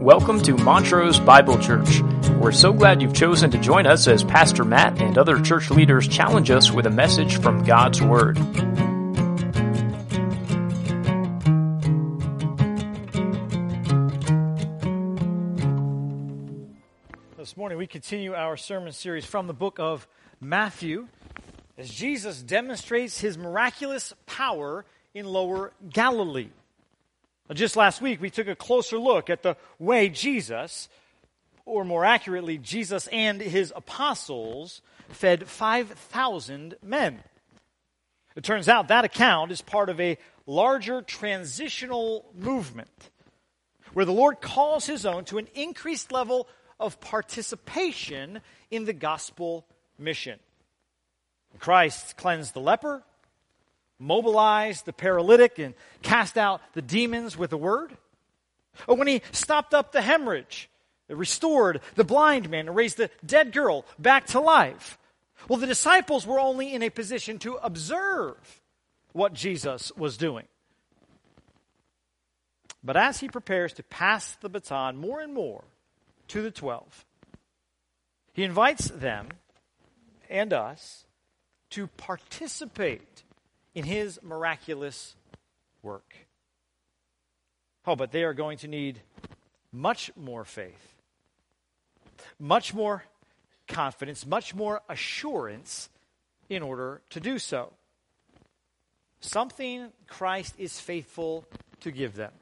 Welcome to Montrose Bible Church. We're so glad you've chosen to join us as Pastor Matt and other church leaders challenge us with a message from God's Word. This morning we continue our sermon series from the book of Matthew as Jesus demonstrates his miraculous power in lower Galilee. Just last week, we took a closer look at the way Jesus, or more accurately, Jesus and his apostles, fed 5,000 men. It turns out that account is part of a larger transitional movement where the Lord calls his own to an increased level of participation in the gospel mission. Christ cleansed the leper, mobilized the paralytic and cast out the demons with a word. Or when he stopped up the hemorrhage, restored the blind man, and raised the dead girl back to life. Well, the disciples were only in a position to observe what Jesus was doing. But as he prepares to pass the baton more and more to the twelve, he invites them and us to participate in his miraculous work. Oh, but they are going to need much more faith, much more confidence, much more assurance in order to do so. Something Christ is faithful to give them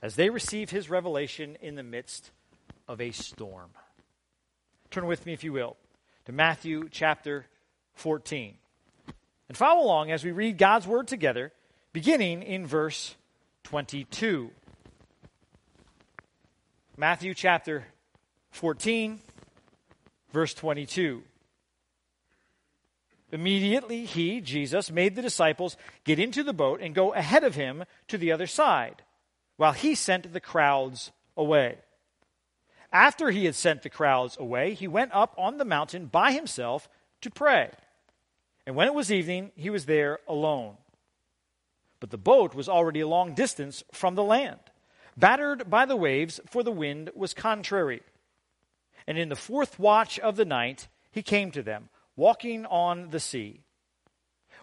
as they receive his revelation in the midst of a storm. Turn with me, if you will, to Matthew chapter 14. And follow along as we read God's word together, beginning in verse 22. Matthew chapter 14, verse 22. Immediately he, Jesus, made the disciples get into the boat and go ahead of him to the other side, while he sent the crowds away. After he had sent the crowds away, he went up on the mountain by himself to pray. And when it was evening, he was there alone. But the boat was already a long distance from the land, battered by the waves, for the wind was contrary. And in the fourth watch of the night, he came to them, walking on the sea.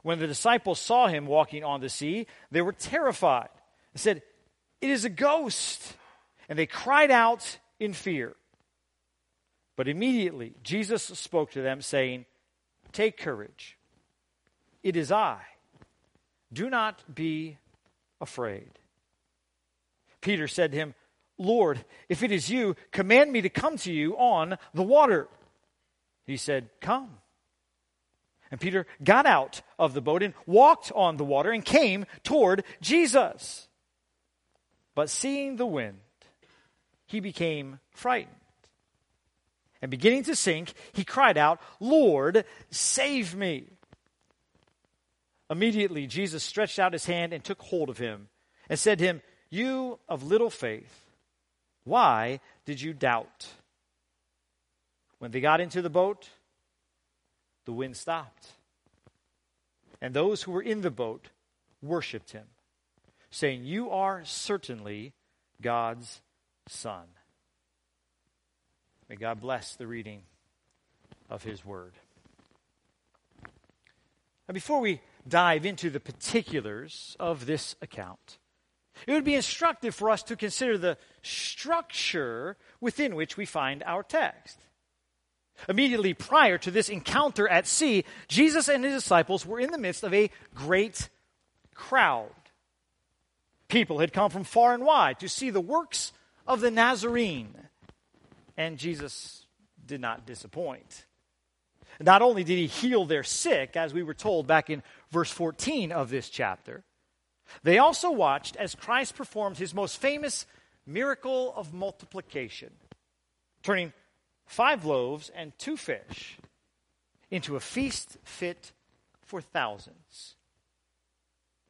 When the disciples saw him walking on the sea, they were terrified and said, It is a ghost. And they cried out in fear. But immediately Jesus spoke to them, saying, Take courage. It is I. Do not be afraid. Peter said to him, Lord, if it is you, command me to come to you on the water. He said, Come. And Peter got out of the boat and walked on the water and came toward Jesus. But seeing the wind, he became frightened. And beginning to sink, he cried out, Lord, save me. Immediately, Jesus stretched out his hand and took hold of him and said to him, You of little faith, why did you doubt? When they got into the boat, the wind stopped. And those who were in the boat worshiped him, saying, You are certainly God's Son. May God bless the reading of his word. Now, before we dive into the particulars of this account. It would be instructive for us to consider the structure within which we find our text. Immediately prior to this encounter at sea, Jesus and his disciples were in the midst of a great crowd. People had come from far and wide to see the works of the Nazarene, and Jesus did not disappoint. Not only did he heal their sick, as we were told back in verse 14 of this chapter, they also watched as Christ performed his most famous miracle of multiplication, turning five loaves and two fish into a feast fit for thousands.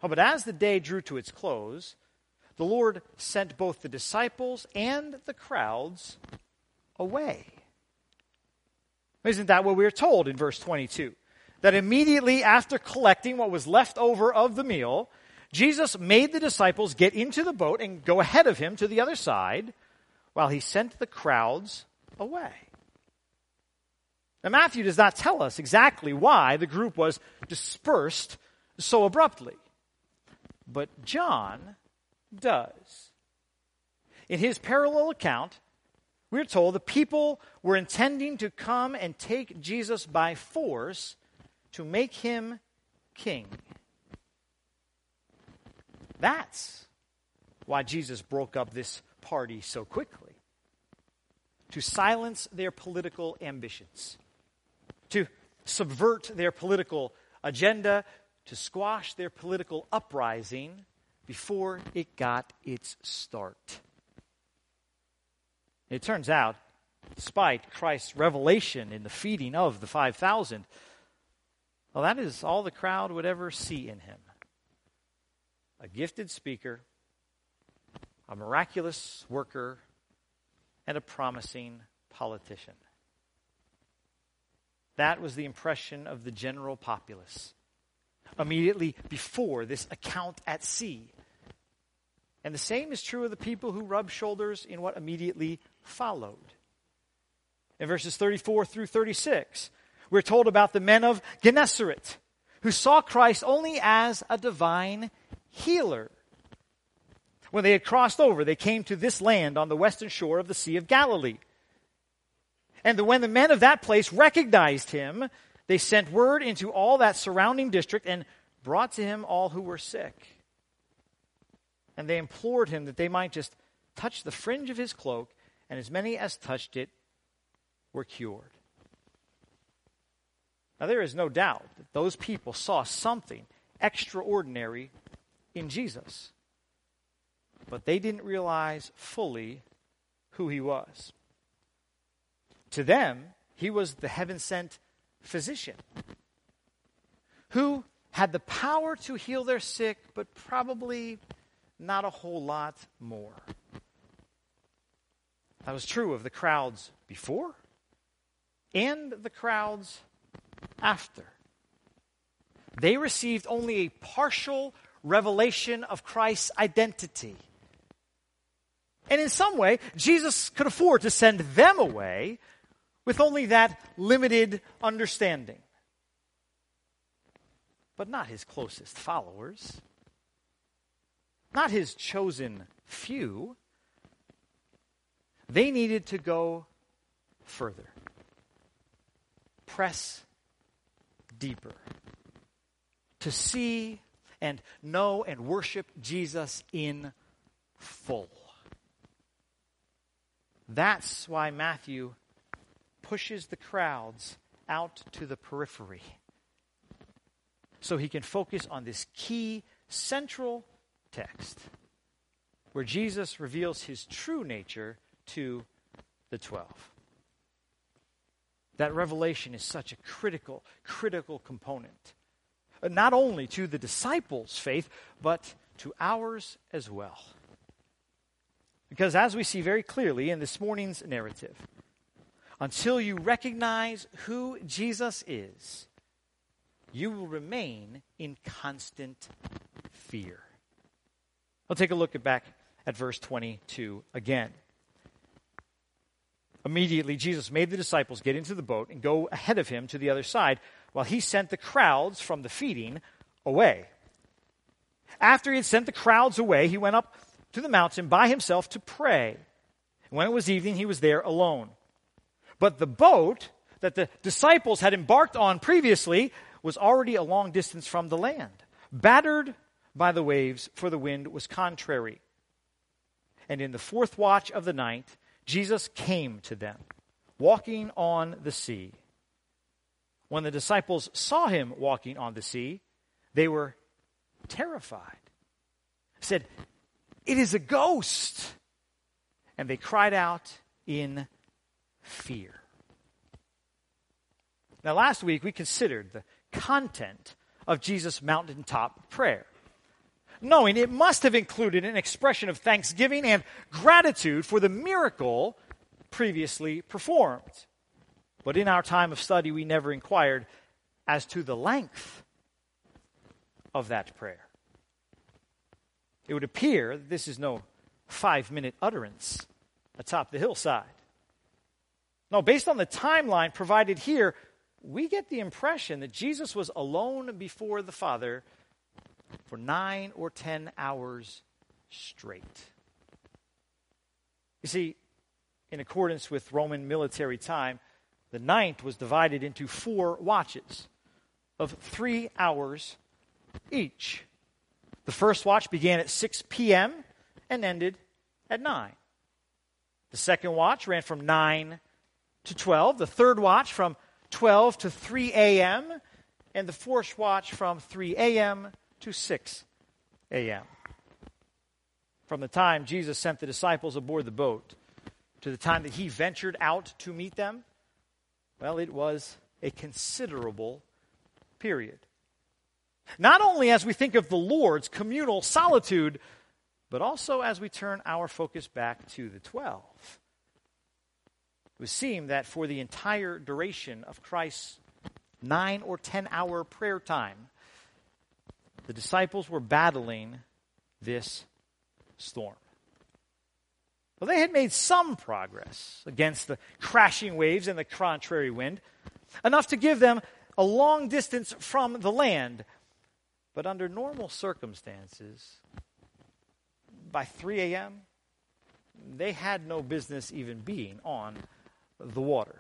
Oh, but as the day drew to its close, the Lord sent both the disciples and the crowds away. Isn't that what we're told in verse 22? That immediately after collecting what was left over of the meal, Jesus made the disciples get into the boat and go ahead of him to the other side, while he sent the crowds away. Now, Matthew does not tell us exactly why the group was dispersed so abruptly, but John does. In his parallel account, we're told the people were intending to come and take Jesus by force to make him king. That's why Jesus broke up this party so quickly to silence their political ambitions, to subvert their political agenda, to squash their political uprising before it got its start. It turns out, despite Christ's revelation in the feeding of the 5,000, well, that is all the crowd would ever see in him a gifted speaker, a miraculous worker, and a promising politician. That was the impression of the general populace immediately before this account at sea. And the same is true of the people who rubbed shoulders in what immediately followed. In verses 34 through 36, we're told about the men of Gennesaret who saw Christ only as a divine healer. When they had crossed over, they came to this land on the western shore of the Sea of Galilee. And when the men of that place recognized him, they sent word into all that surrounding district and brought to him all who were sick. And they implored him that they might just touch the fringe of his cloak, and as many as touched it were cured. Now, there is no doubt that those people saw something extraordinary in Jesus, but they didn't realize fully who he was. To them, he was the heaven sent physician who had the power to heal their sick, but probably not a whole lot more. That was true of the crowds before and the crowds after. They received only a partial revelation of Christ's identity. And in some way, Jesus could afford to send them away with only that limited understanding. But not his closest followers, not his chosen few. They needed to go further, press deeper, to see and know and worship Jesus in full. That's why Matthew pushes the crowds out to the periphery so he can focus on this key central text where Jesus reveals his true nature to the 12. That revelation is such a critical, critical component uh, not only to the disciples' faith, but to ours as well. Because as we see very clearly in this morning's narrative, until you recognize who Jesus is, you will remain in constant fear. I'll take a look at back at verse 22 again. Immediately, Jesus made the disciples get into the boat and go ahead of him to the other side while he sent the crowds from the feeding away. After he had sent the crowds away, he went up to the mountain by himself to pray. And when it was evening, he was there alone. But the boat that the disciples had embarked on previously was already a long distance from the land, battered by the waves, for the wind was contrary. And in the fourth watch of the night, Jesus came to them, walking on the sea. When the disciples saw him walking on the sea, they were terrified. Said, It is a ghost. And they cried out in fear. Now, last week we considered the content of Jesus' mountaintop prayer, knowing it must have included an expression of thanksgiving and gratitude for the miracle previously performed. But in our time of study, we never inquired as to the length of that prayer. It would appear that this is no five minute utterance, atop the hillside. No, based on the timeline provided here, we get the impression that Jesus was alone before the Father for nine or ten hours straight. You see, in accordance with Roman military time, the ninth was divided into four watches of three hours each. The first watch began at 6 p.m. and ended at 9. The second watch ran from 9 to 12. The third watch from 12 to 3 a.m. And the fourth watch from 3 a.m. to 6 a.m. From the time Jesus sent the disciples aboard the boat to the time that he ventured out to meet them, well, it was a considerable period. Not only as we think of the Lord's communal solitude, but also as we turn our focus back to the 12. It would seem that for the entire duration of Christ's nine or ten hour prayer time, the disciples were battling this storm. Well, they had made some progress against the crashing waves and the contrary wind, enough to give them a long distance from the land. But under normal circumstances, by 3 a.m., they had no business even being on the water.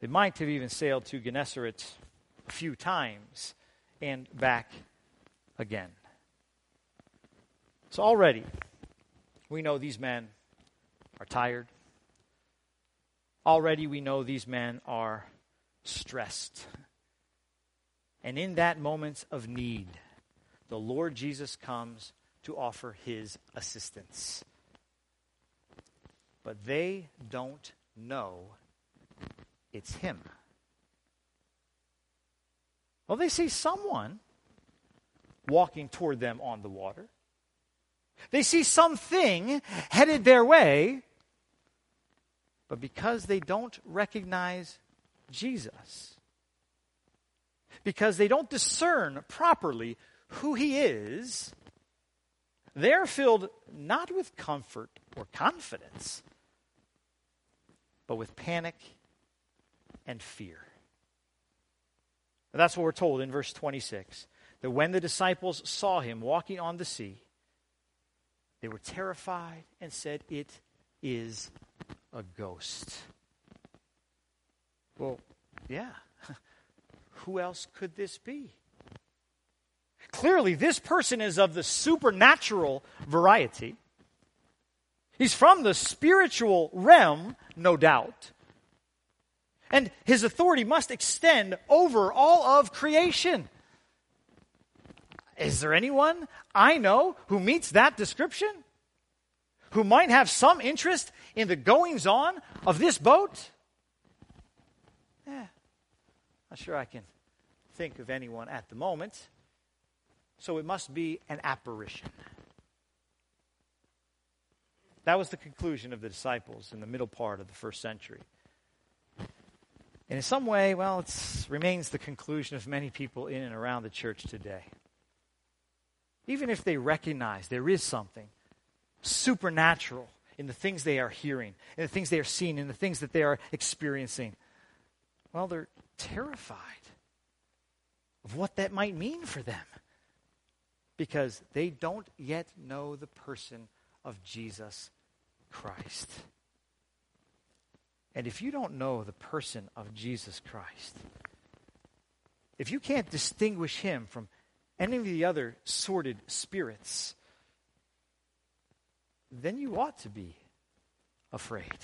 They might have even sailed to Gennesaret few times and back again. So already, we know these men are tired. Already, we know these men are stressed. And in that moment of need, the Lord Jesus comes to offer his assistance but they don't know it's him. Well, they see someone walking toward them on the water. They see something headed their way, but because they don't recognize Jesus, because they don't discern properly who he is, they're filled not with comfort or confidence, but with panic and fear. And that's what we're told in verse 26 that when the disciples saw him walking on the sea, they were terrified and said, It is a ghost. Well, yeah. Who else could this be? Clearly, this person is of the supernatural variety. He's from the spiritual realm, no doubt. And his authority must extend over all of creation. Is there anyone I know who meets that description? Who might have some interest in the goings on of this boat? Yeah, not sure I can think of anyone at the moment. So it must be an apparition. That was the conclusion of the disciples in the middle part of the first century. And in some way, well, it remains the conclusion of many people in and around the church today. Even if they recognize there is something supernatural in the things they are hearing, in the things they are seeing, in the things that they are experiencing, well, they're terrified of what that might mean for them because they don't yet know the person of Jesus Christ. And if you don't know the person of Jesus Christ, if you can't distinguish him from any of the other sordid spirits, then you ought to be afraid.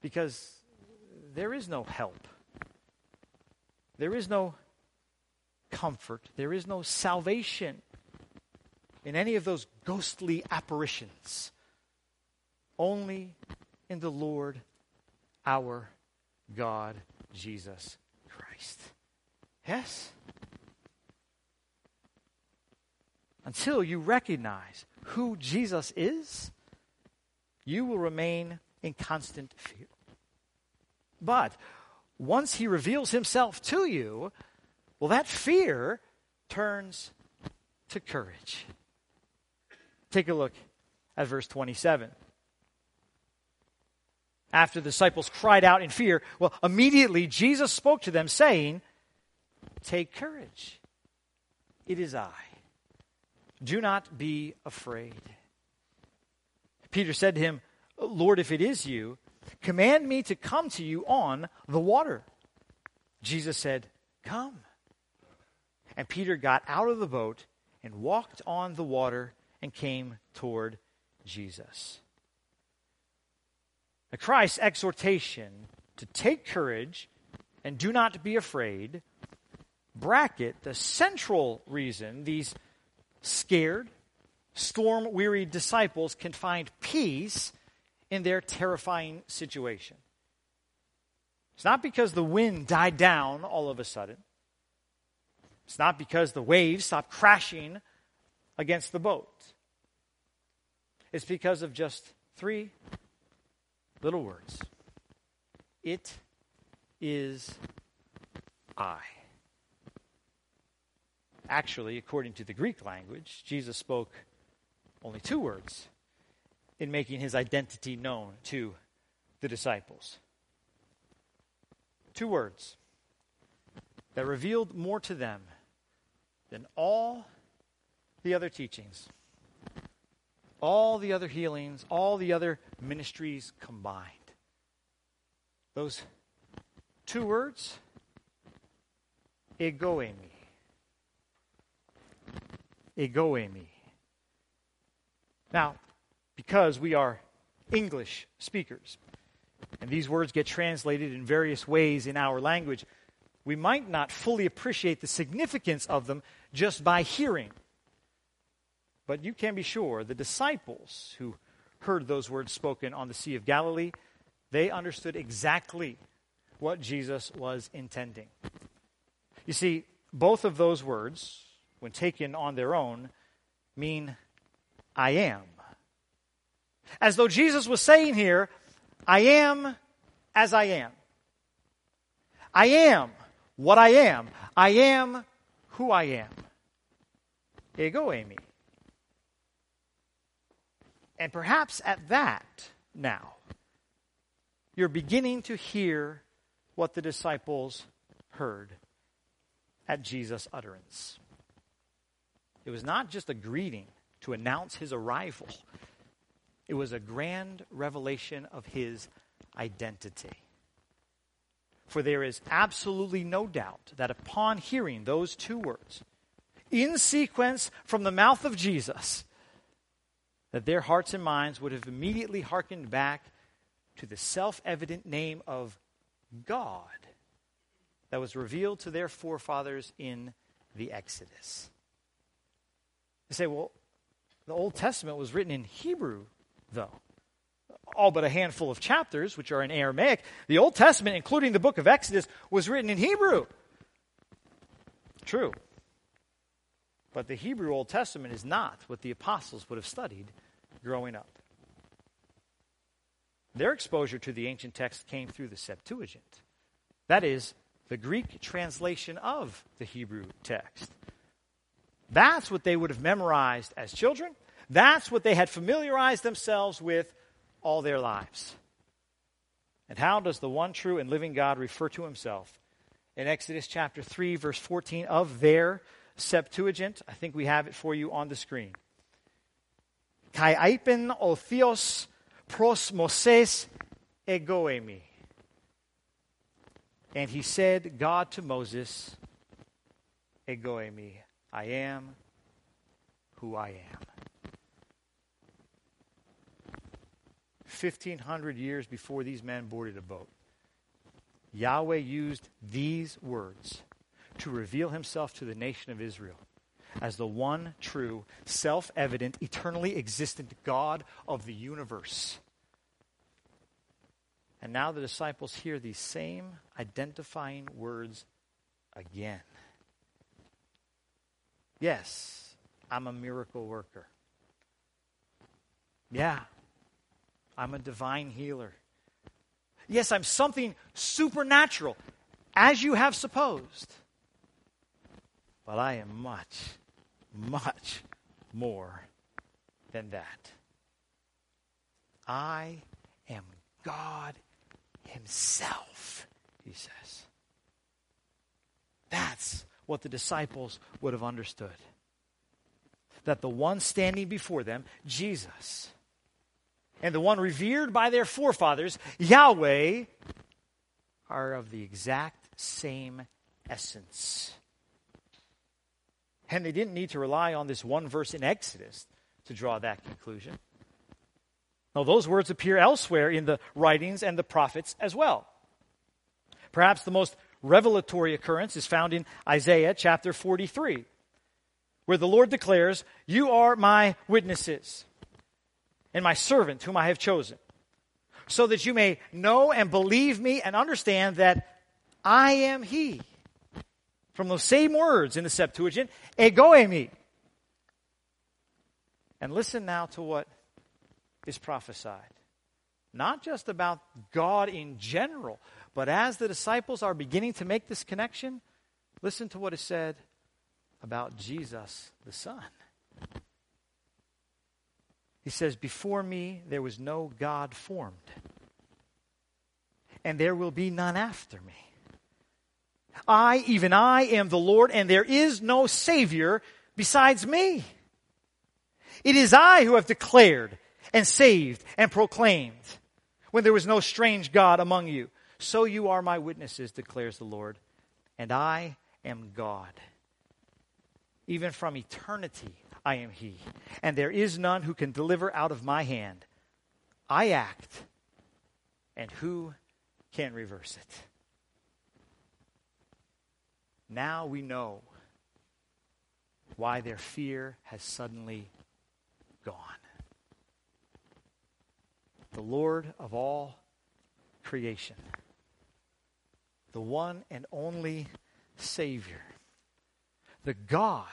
Because there is no help, there is no comfort, there is no salvation in any of those ghostly apparitions. Only in the Lord our God, Jesus Christ. Yes? Until you recognize who Jesus is, you will remain in constant fear. But once he reveals himself to you, well, that fear turns to courage. Take a look at verse 27. After the disciples cried out in fear, well, immediately Jesus spoke to them, saying, Take courage. It is I. Do not be afraid. Peter said to him, Lord, if it is you, command me to come to you on the water. Jesus said, Come. And Peter got out of the boat and walked on the water and came toward Jesus. Now, Christ's exhortation to take courage and do not be afraid bracket the central reason these scared, storm weary disciples can find peace in their terrifying situation. It's not because the wind died down all of a sudden. It's not because the waves stopped crashing against the boat. It's because of just three little words It is I. Actually, according to the Greek language, Jesus spoke only two words in making his identity known to the disciples. Two words that revealed more to them than all the other teachings, all the other healings, all the other ministries combined. Those two words, ego eimi. Ego eimi. Now, because we are English speakers, and these words get translated in various ways in our language, we might not fully appreciate the significance of them just by hearing. But you can be sure the disciples who heard those words spoken on the Sea of Galilee, they understood exactly what Jesus was intending. You see, both of those words, when taken on their own, mean I am. As though Jesus was saying here, I am as I am. I am what I am. I am who I am. Ego eimi. And perhaps at that now, you're beginning to hear what the disciples heard at Jesus' utterance. It was not just a greeting to announce his arrival, it was a grand revelation of his identity. For there is absolutely no doubt that upon hearing those two words, in sequence from the mouth of Jesus, that their hearts and minds would have immediately hearkened back to the self evident name of God that was revealed to their forefathers in the Exodus. You say, well, the Old Testament was written in Hebrew, though. All but a handful of chapters, which are in Aramaic. The Old Testament, including the book of Exodus, was written in Hebrew. True. But the Hebrew Old Testament is not what the apostles would have studied growing up. Their exposure to the ancient text came through the Septuagint. That is, the Greek translation of the Hebrew text. That's what they would have memorized as children. That's what they had familiarized themselves with all their lives. And how does the one true and living God refer to himself? In Exodus chapter 3, verse 14 of their Septuagint. I think we have it for you on the screen. Kai aipen o theos pros Moses ego eimi. And he said, God to Moses, ego eimi, I am who I am. 1,500 years before these men boarded a boat, Yahweh used these words to reveal himself to the nation of Israel as the one true, self evident, eternally existent God of the universe. And now the disciples hear these same identifying words again. Yes, I'm a miracle worker. Yeah, I'm a divine healer. Yes, I'm something supernatural, as you have supposed. But I am much, much more than that. I am God Himself, he says. That's what the disciples would have understood. That the one standing before them, Jesus, and the one revered by their forefathers, Yahweh, are of the exact same essence. And they didn't need to rely on this one verse in Exodus to draw that conclusion. Now, those words appear elsewhere in the writings and the prophets as well. Perhaps the most revelatory occurrence is found in Isaiah chapter 43, where the Lord declares, You are my witnesses and my servant whom I have chosen, so that you may know and believe me and understand that I am He. From those same words in the Septuagint, ego eimi. And listen now to what is prophesied. Not just about God in general, but as the disciples are beginning to make this connection, listen to what is said about Jesus the Son. He says, Before me there was no God formed, and there will be none after me. I, even I, am the Lord, and there is no Savior besides me. It is I who have declared and saved and proclaimed when there was no strange God among you. So you are my witnesses, declares the Lord, and I am God. Even from eternity I am He, and there is none who can deliver out of my hand. I act, and who can reverse it? Now we know why their fear has suddenly gone. The Lord of all creation, the one and only Savior, the God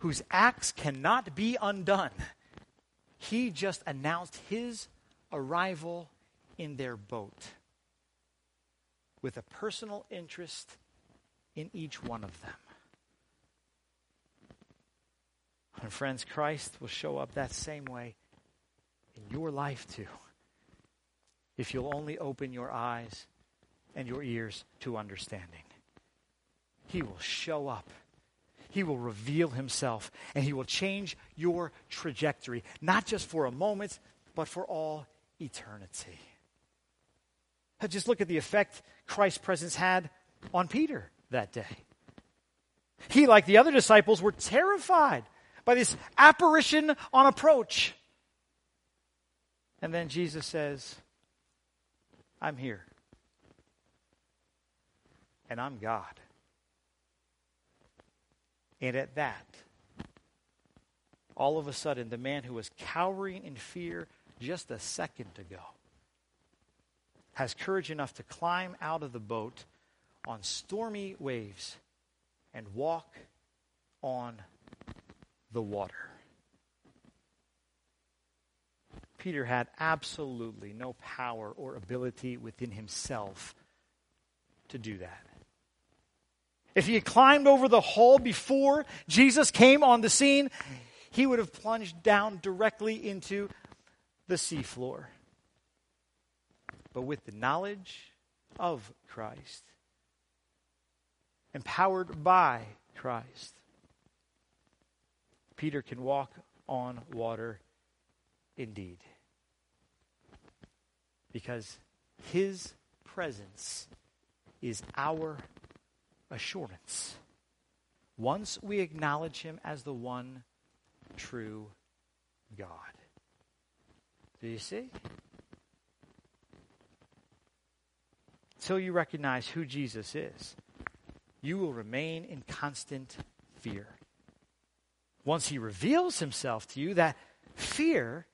whose acts cannot be undone, he just announced his arrival in their boat with a personal interest in each one of them. And friends, Christ will show up that same way in your life too. If you'll only open your eyes and your ears to understanding. He will show up. He will reveal himself and he will change your trajectory, not just for a moment, but for all eternity. Just look at the effect Christ's presence had on Peter that day. He, like the other disciples, were terrified by this apparition on approach. And then Jesus says, I'm here. And I'm God. And at that, all of a sudden, the man who was cowering in fear just a second ago has courage enough to climb out of the boat on stormy waves and walk on the water. Peter had absolutely no power or ability within himself to do that. If he had climbed over the hull before Jesus came on the scene, he would have plunged down directly into the seafloor. But with the knowledge of Christ, empowered by Christ. Peter can walk on water indeed. Because his presence is our assurance. Once we acknowledge him as the one true God. Do you see? Until you recognize who Jesus is, you will remain in constant fear. Once he reveals himself to you, that fear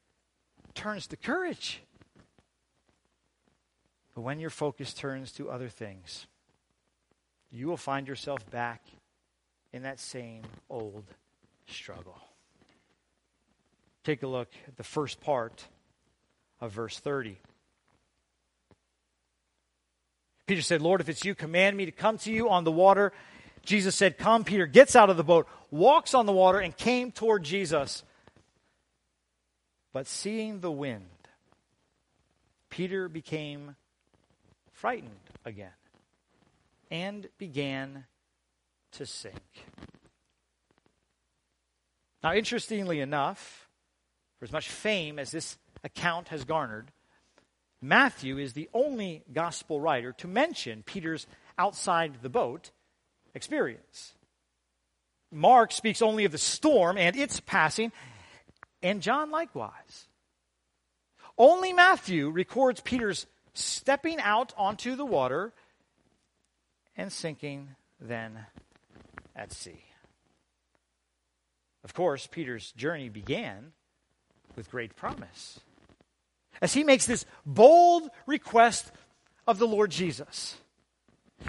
turns to courage. But when your focus turns to other things, you will find yourself back in that same old struggle. Take a look at the first part of verse 30. Peter said, Lord, if it's you, command me to come to you on the water. Jesus said, Come. Peter gets out of the boat, walks on the water, and came toward Jesus. But seeing the wind, Peter became frightened again and began to sink. Now, interestingly enough, for as much fame as this account has garnered, Matthew is the only gospel writer to mention Peter's outside the boat experience. Mark speaks only of the storm and its passing, and John likewise. Only Matthew records Peter's stepping out onto the water and sinking then at sea. Of course, Peter's journey began with great promise. As he makes this bold request of the Lord Jesus.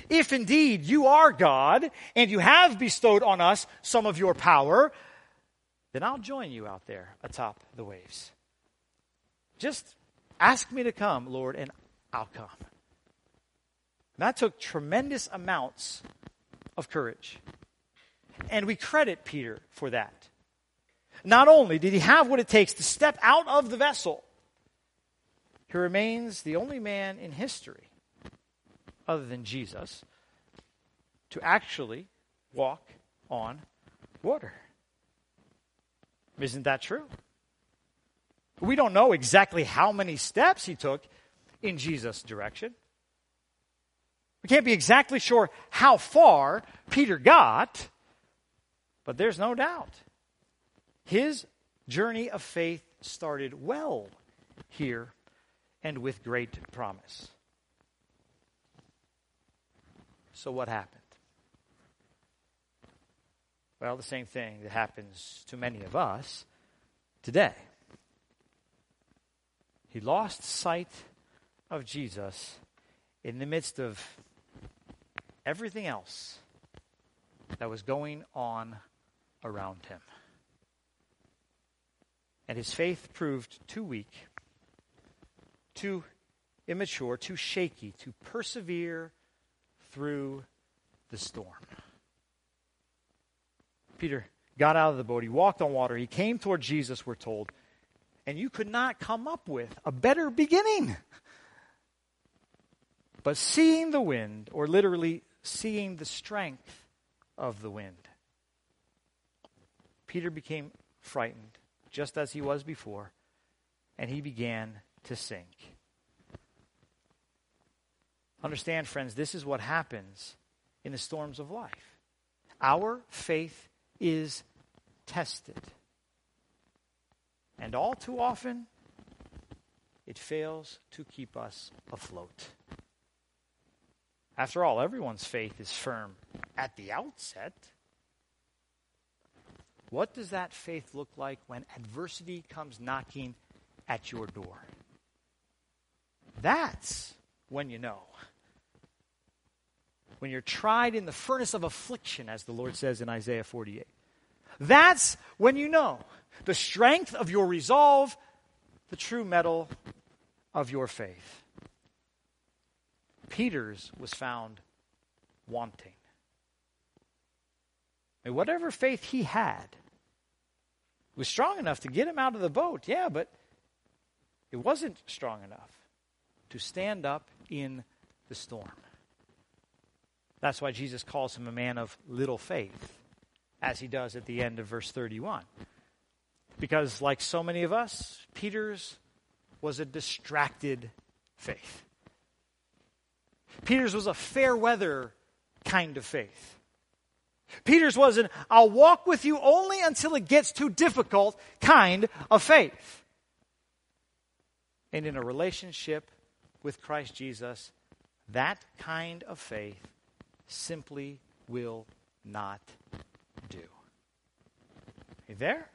If indeed you are God and you have bestowed on us some of your power, then I'll join you out there atop the waves. Just ask me to come, Lord, and I'll come. That took tremendous amounts of courage. And we credit Peter for that. Not only did he have what it takes to step out of the vessel, he remains the only man in history, other than Jesus, to actually walk on water. Isn't that true? We don't know exactly how many steps he took in Jesus' direction. We can't be exactly sure how far Peter got, but there's no doubt. His journey of faith started well here and with great promise. So, what happened? Well, the same thing that happens to many of us today. He lost sight of Jesus in the midst of everything else that was going on around him. And his faith proved too weak, too immature, too shaky to persevere through the storm. Peter got out of the boat. He walked on water. He came toward Jesus, we're told. And you could not come up with a better beginning. But seeing the wind, or literally seeing the strength of the wind, Peter became frightened, just as he was before, and he began to sink. Understand, friends, this is what happens in the storms of life. Our faith is tested. And all too often, it fails to keep us afloat. After all, everyone's faith is firm at the outset. What does that faith look like when adversity comes knocking at your door? That's when you know. When you're tried in the furnace of affliction, as the Lord says in Isaiah 48. That's when you know the strength of your resolve, the true metal of your faith. Peter's was found wanting. And whatever faith he had was strong enough to get him out of the boat, yeah, but it wasn't strong enough to stand up in the storm. That's why Jesus calls him a man of little faith, as he does at the end of verse 31. Because, like so many of us, Peter's was a distracted faith. Peter's was a fair weather kind of faith. Peter's was an I'll walk with you only until it gets too difficult kind of faith. And in a relationship with Christ Jesus, that kind of faith simply will not do. Are you there?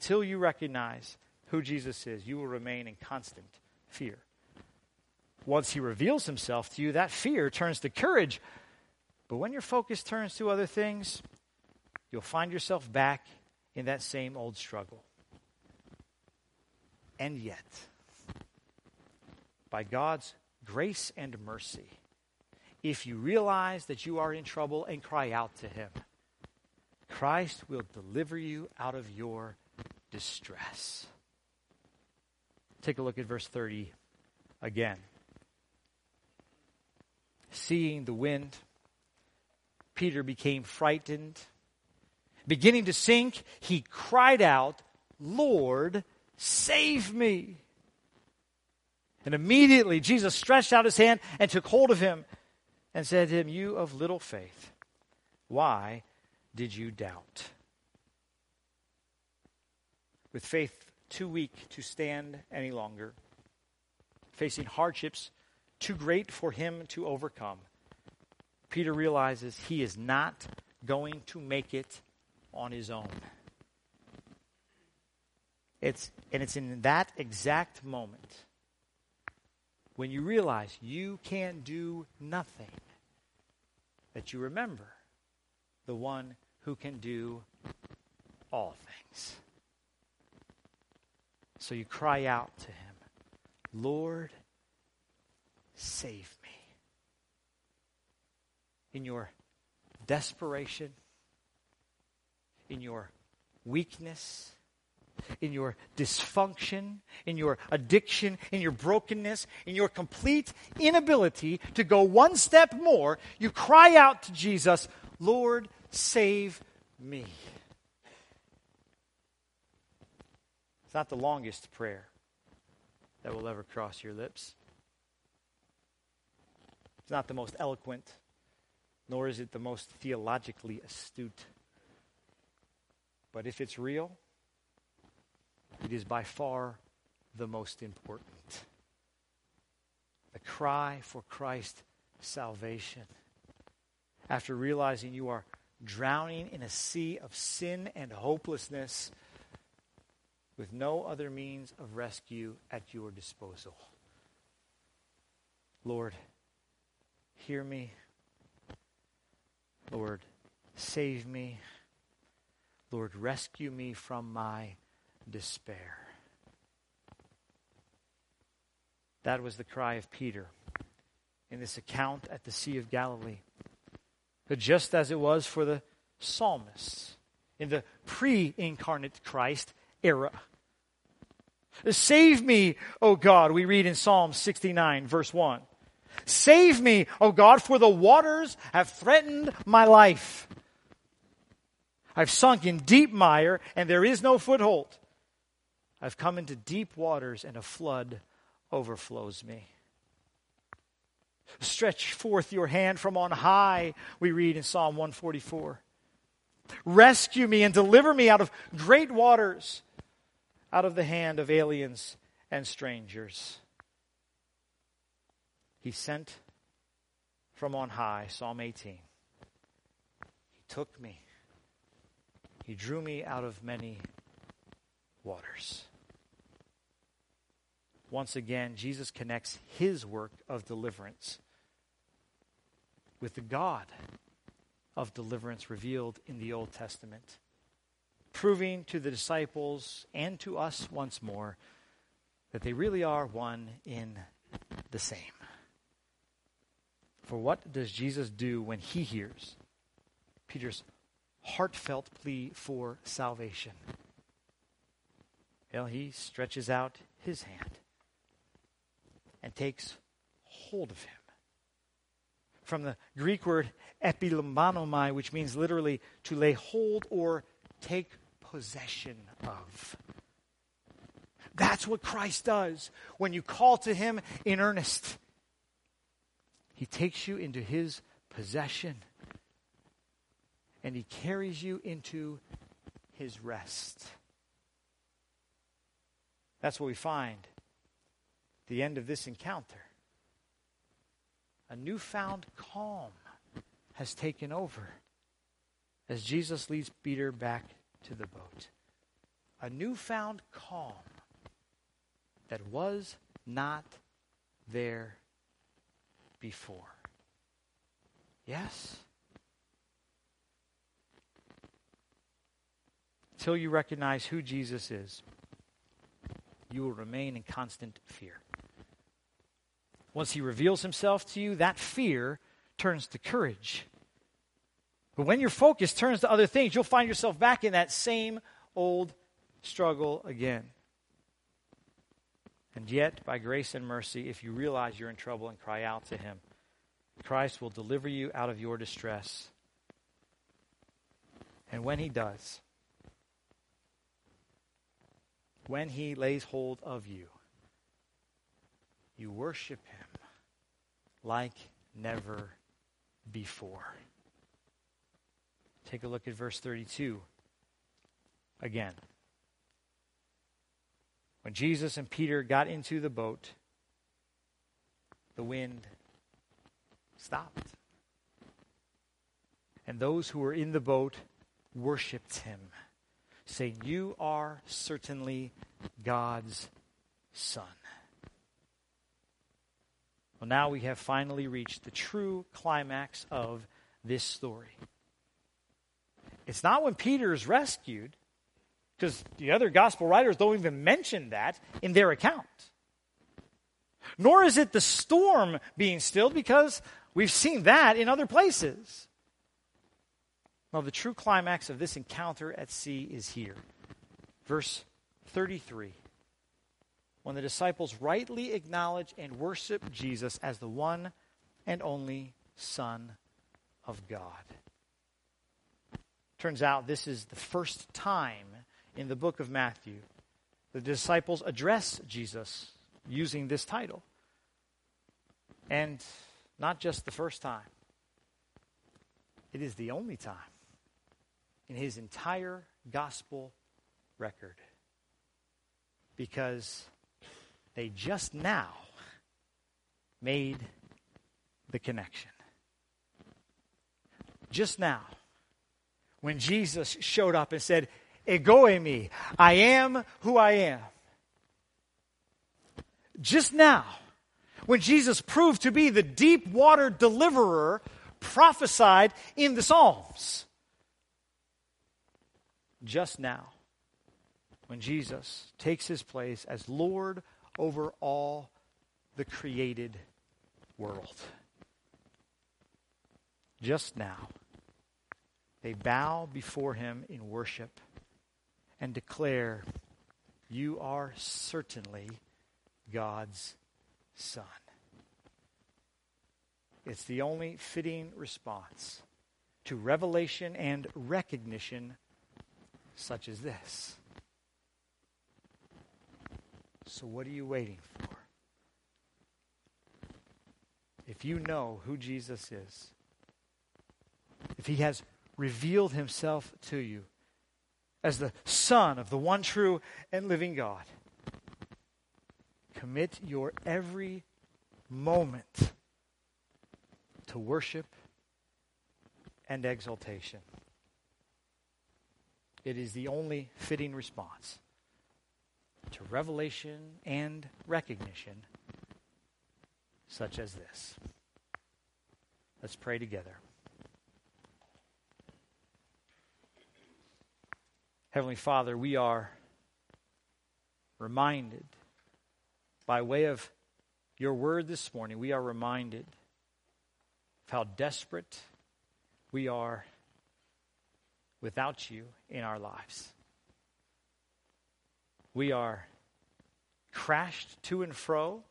Till you recognize who Jesus is, you will remain in constant fear. Once he reveals himself to you, that fear turns to courage. But when your focus turns to other things, you'll find yourself back in that same old struggle. And yet, by God's grace and mercy, if you realize that you are in trouble and cry out to Him, Christ will deliver you out of your distress. Take a look at verse 30 again. Seeing the wind, Peter became frightened. Beginning to sink, he cried out, Lord, save me. And immediately Jesus stretched out his hand and took hold of him and said to him, You of little faith, why did you doubt? With faith too weak to stand any longer, facing hardships too great for him to overcome, Peter realizes he is not going to make it on his own. It's, and it's in that exact moment when you realize you can do nothing that you remember the one who can do all things. So you cry out to him, Lord, save me. In your desperation, in your weakness, in your dysfunction, in your addiction, in your brokenness, in your complete inability to go one step more, you cry out to Jesus, Lord, save me. It's not the longest prayer that will ever cross your lips. It's not the most eloquent, nor is it the most theologically astute. But if it's real, it is by far the most important. The cry for Christ's salvation. After realizing you are drowning in a sea of sin and hopelessness with no other means of rescue at your disposal. Lord, hear me. Lord, save me. Lord, rescue me from my despair. That was the cry of Peter in this account at the Sea of Galilee. But just as it was for the psalmists in the pre incarnate Christ era. Save me, O God, we read in Psalm 69, verse 1. Save me, O God, for the waters have threatened my life. I've sunk in deep mire, and there is no foothold. I've come into deep waters, and a flood overflows me. Stretch forth your hand from on high, we read in Psalm 144. Rescue me and deliver me out of great waters, out of the hand of aliens and strangers. He sent from on high, Psalm 18. He took me, He drew me out of many waters once again, Jesus connects his work of deliverance with the God of deliverance revealed in the Old Testament, proving to the disciples and to us once more that they really are one in the same. For what does Jesus do when he hears Peter's heartfelt plea for salvation? Well, he stretches out his hand and takes hold of him. From the Greek word epilambanomai, which means literally to lay hold or take possession of. That's what Christ does when you call to him in earnest. He takes you into his possession and he carries you into his rest. That's what we find the end of this encounter. A newfound calm has taken over as Jesus leads Peter back to the boat. A newfound calm that was not there before. Yes? Until you recognize who Jesus is, you will remain in constant fear. Once he reveals himself to you, that fear turns to courage. But when your focus turns to other things, you'll find yourself back in that same old struggle again. And yet, by grace and mercy, if you realize you're in trouble and cry out to Him, Christ will deliver you out of your distress. And when He does, when He lays hold of you, you worship Him like never before. Take a look at verse 32 again. When Jesus and Peter got into the boat, the wind stopped. And those who were in the boat worshiped him, saying, You are certainly God's Son. Well, now we have finally reached the true climax of this story. It's not when Peter is rescued, because the other gospel writers don't even mention that in their account. Nor is it the storm being stilled, because we've seen that in other places. Well, the true climax of this encounter at sea is here. Verse 33. When the disciples rightly acknowledge and worship Jesus as the one and only Son of God. Turns out this is the first time in the book of Matthew the disciples address Jesus using this title. And not just the first time, it is the only time in his entire gospel record. Because they just now made the connection. Just now when Jesus showed up and said, Ego eimi, I am who I am. Just now, when Jesus proved to be the deep water deliverer prophesied in the Psalms. Just now, when Jesus takes his place as Lord over all the created world. Just now they bow before him in worship and declare, You are certainly God's Son. It's the only fitting response to revelation and recognition such as this. So, what are you waiting for? If you know who Jesus is, if he has revealed himself to you as the Son of the one true and living God. Commit your every moment to worship and exaltation. It is the only fitting response to revelation and recognition such as this. Let's pray together. Heavenly Father, we are reminded by way of your word this morning, we are reminded of how desperate we are without you in our lives. We are crashed to and fro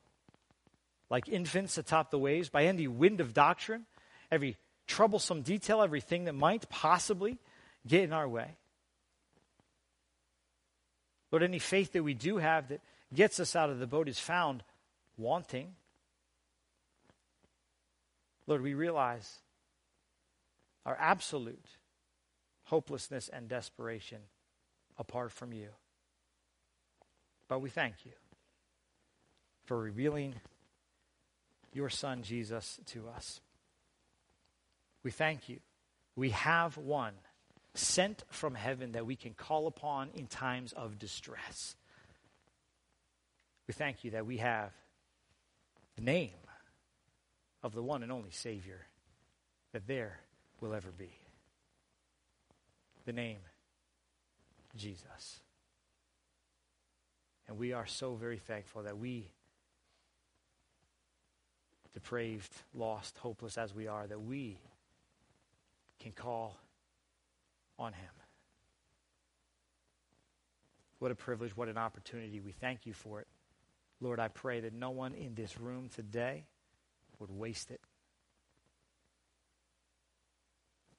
like infants atop the waves by any wind of doctrine, every troublesome detail, everything that might possibly get in our way. Lord, any faith that we do have that gets us out of the boat is found wanting. Lord, we realize our absolute hopelessness and desperation apart from you. But we thank you for revealing your Son, Jesus, to us. We thank you. We have one sent from heaven that we can call upon in times of distress. We thank you that we have the name of the one and only Savior that there will ever be. The name Jesus. And we are so very thankful that we, depraved, lost, hopeless as we are, that we can call on him. What a privilege, what an opportunity. We thank you for it. Lord, I pray that no one in this room today would waste it.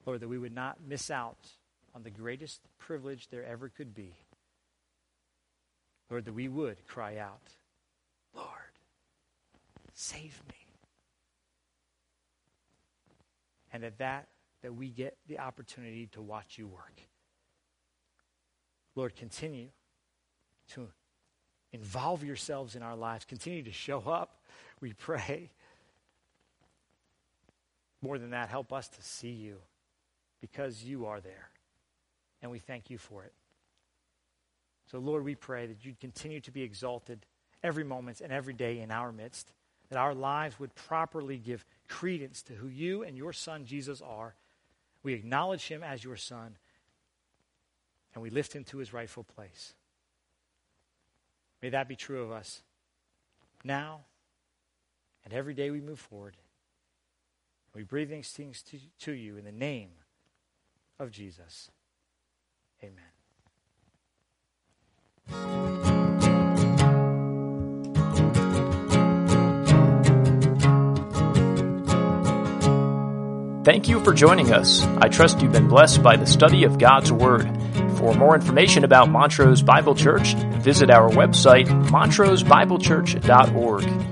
Lord, that we would not miss out on the greatest privilege there ever could be. Lord, that we would cry out, Lord, save me. And at that, that we get the opportunity to watch you work. Lord, continue to involve yourselves in our lives. Continue to show up, we pray. More than that, help us to see you because you are there. And we thank you for it. So, Lord, we pray that you'd continue to be exalted every moment and every day in our midst, that our lives would properly give credence to who you and your Son, Jesus, are. We acknowledge him as your Son, and we lift him to his rightful place. May that be true of us now and every day we move forward. We breathe these things to, to you in the name of Jesus. Amen. Thank you for joining us. I trust you've been blessed by the study of God's Word. For more information about Montrose Bible Church, visit our website, montrosebiblechurch.org.